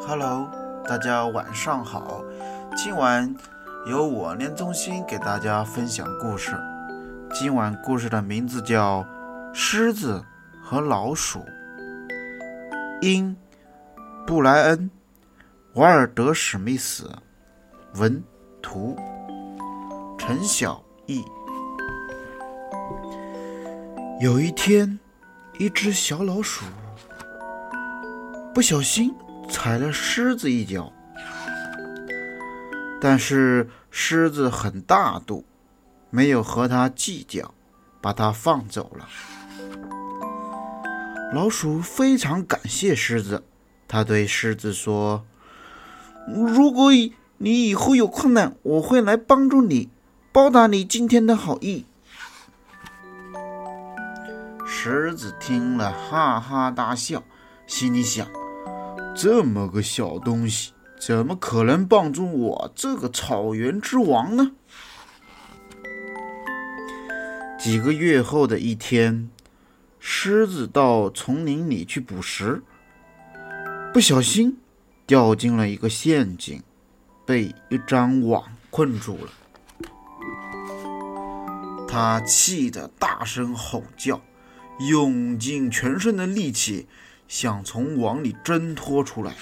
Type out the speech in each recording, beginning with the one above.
Hello，大家晚上好。今晚由我念中心给大家分享故事。今晚故事的名字叫《狮子和老鼠》。因布莱恩·瓦尔德史密斯文图陈晓艺。有一天，一只小老鼠不小心踩了狮子一脚，但是狮子很大度，没有和它计较，把它放走了。老鼠非常感谢狮子，他对狮子说：“如果你以后有困难，我会来帮助你，报答你今天的好意。”狮子听了，哈哈大笑，心里想：“这么个小东西，怎么可能帮助我这个草原之王呢？”几个月后的一天，狮子到丛林里去捕食，不小心掉进了一个陷阱，被一张网困住了。他气得大声吼叫。用尽全身的力气，想从网里挣脱出来，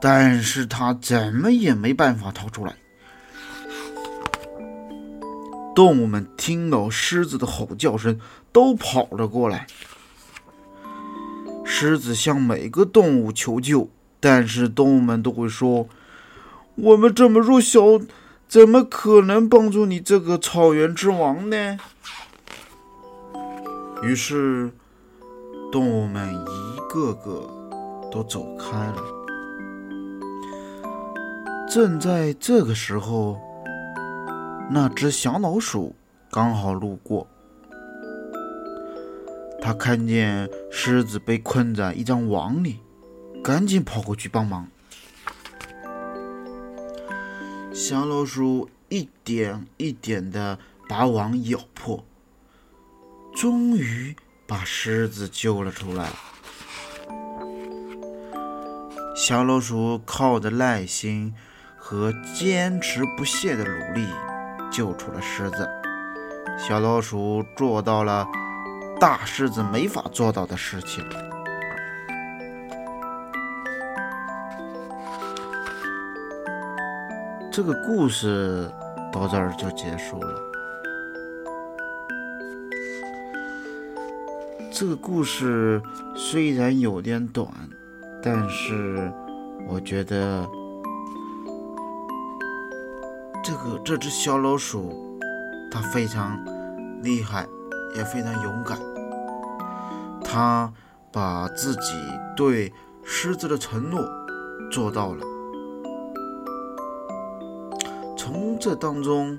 但是他怎么也没办法逃出来。动物们听到狮子的吼叫声，都跑了过来。狮子向每个动物求救，但是动物们都会说：“我们这么弱小，怎么可能帮助你这个草原之王呢？”于是，动物们一个个都走开了。正在这个时候，那只小老鼠刚好路过，它看见狮子被困在一张网里，赶紧跑过去帮忙。小老鼠一点一点的把网咬破。终于把狮子救了出来。小老鼠靠着耐心和坚持不懈的努力，救出了狮子。小老鼠做到了大狮子没法做到的事情。这个故事到这儿就结束了。这个故事虽然有点短，但是我觉得这个这只小老鼠它非常厉害，也非常勇敢。它把自己对狮子的承诺做到了。从这当中，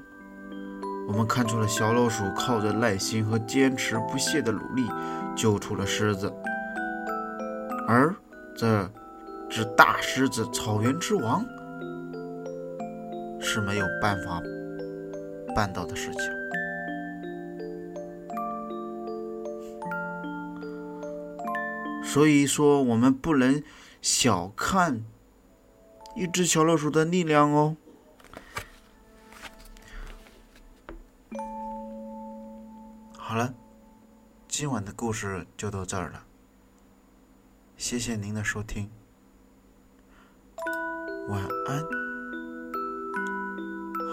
我们看出了小老鼠靠着耐心和坚持不懈的努力。救出了狮子，而这只大狮子——草原之王，是没有办法办到的事情。所以说，我们不能小看一只小老鼠的力量哦。好了。今晚的故事就到这儿了，谢谢您的收听，晚安，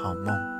好梦。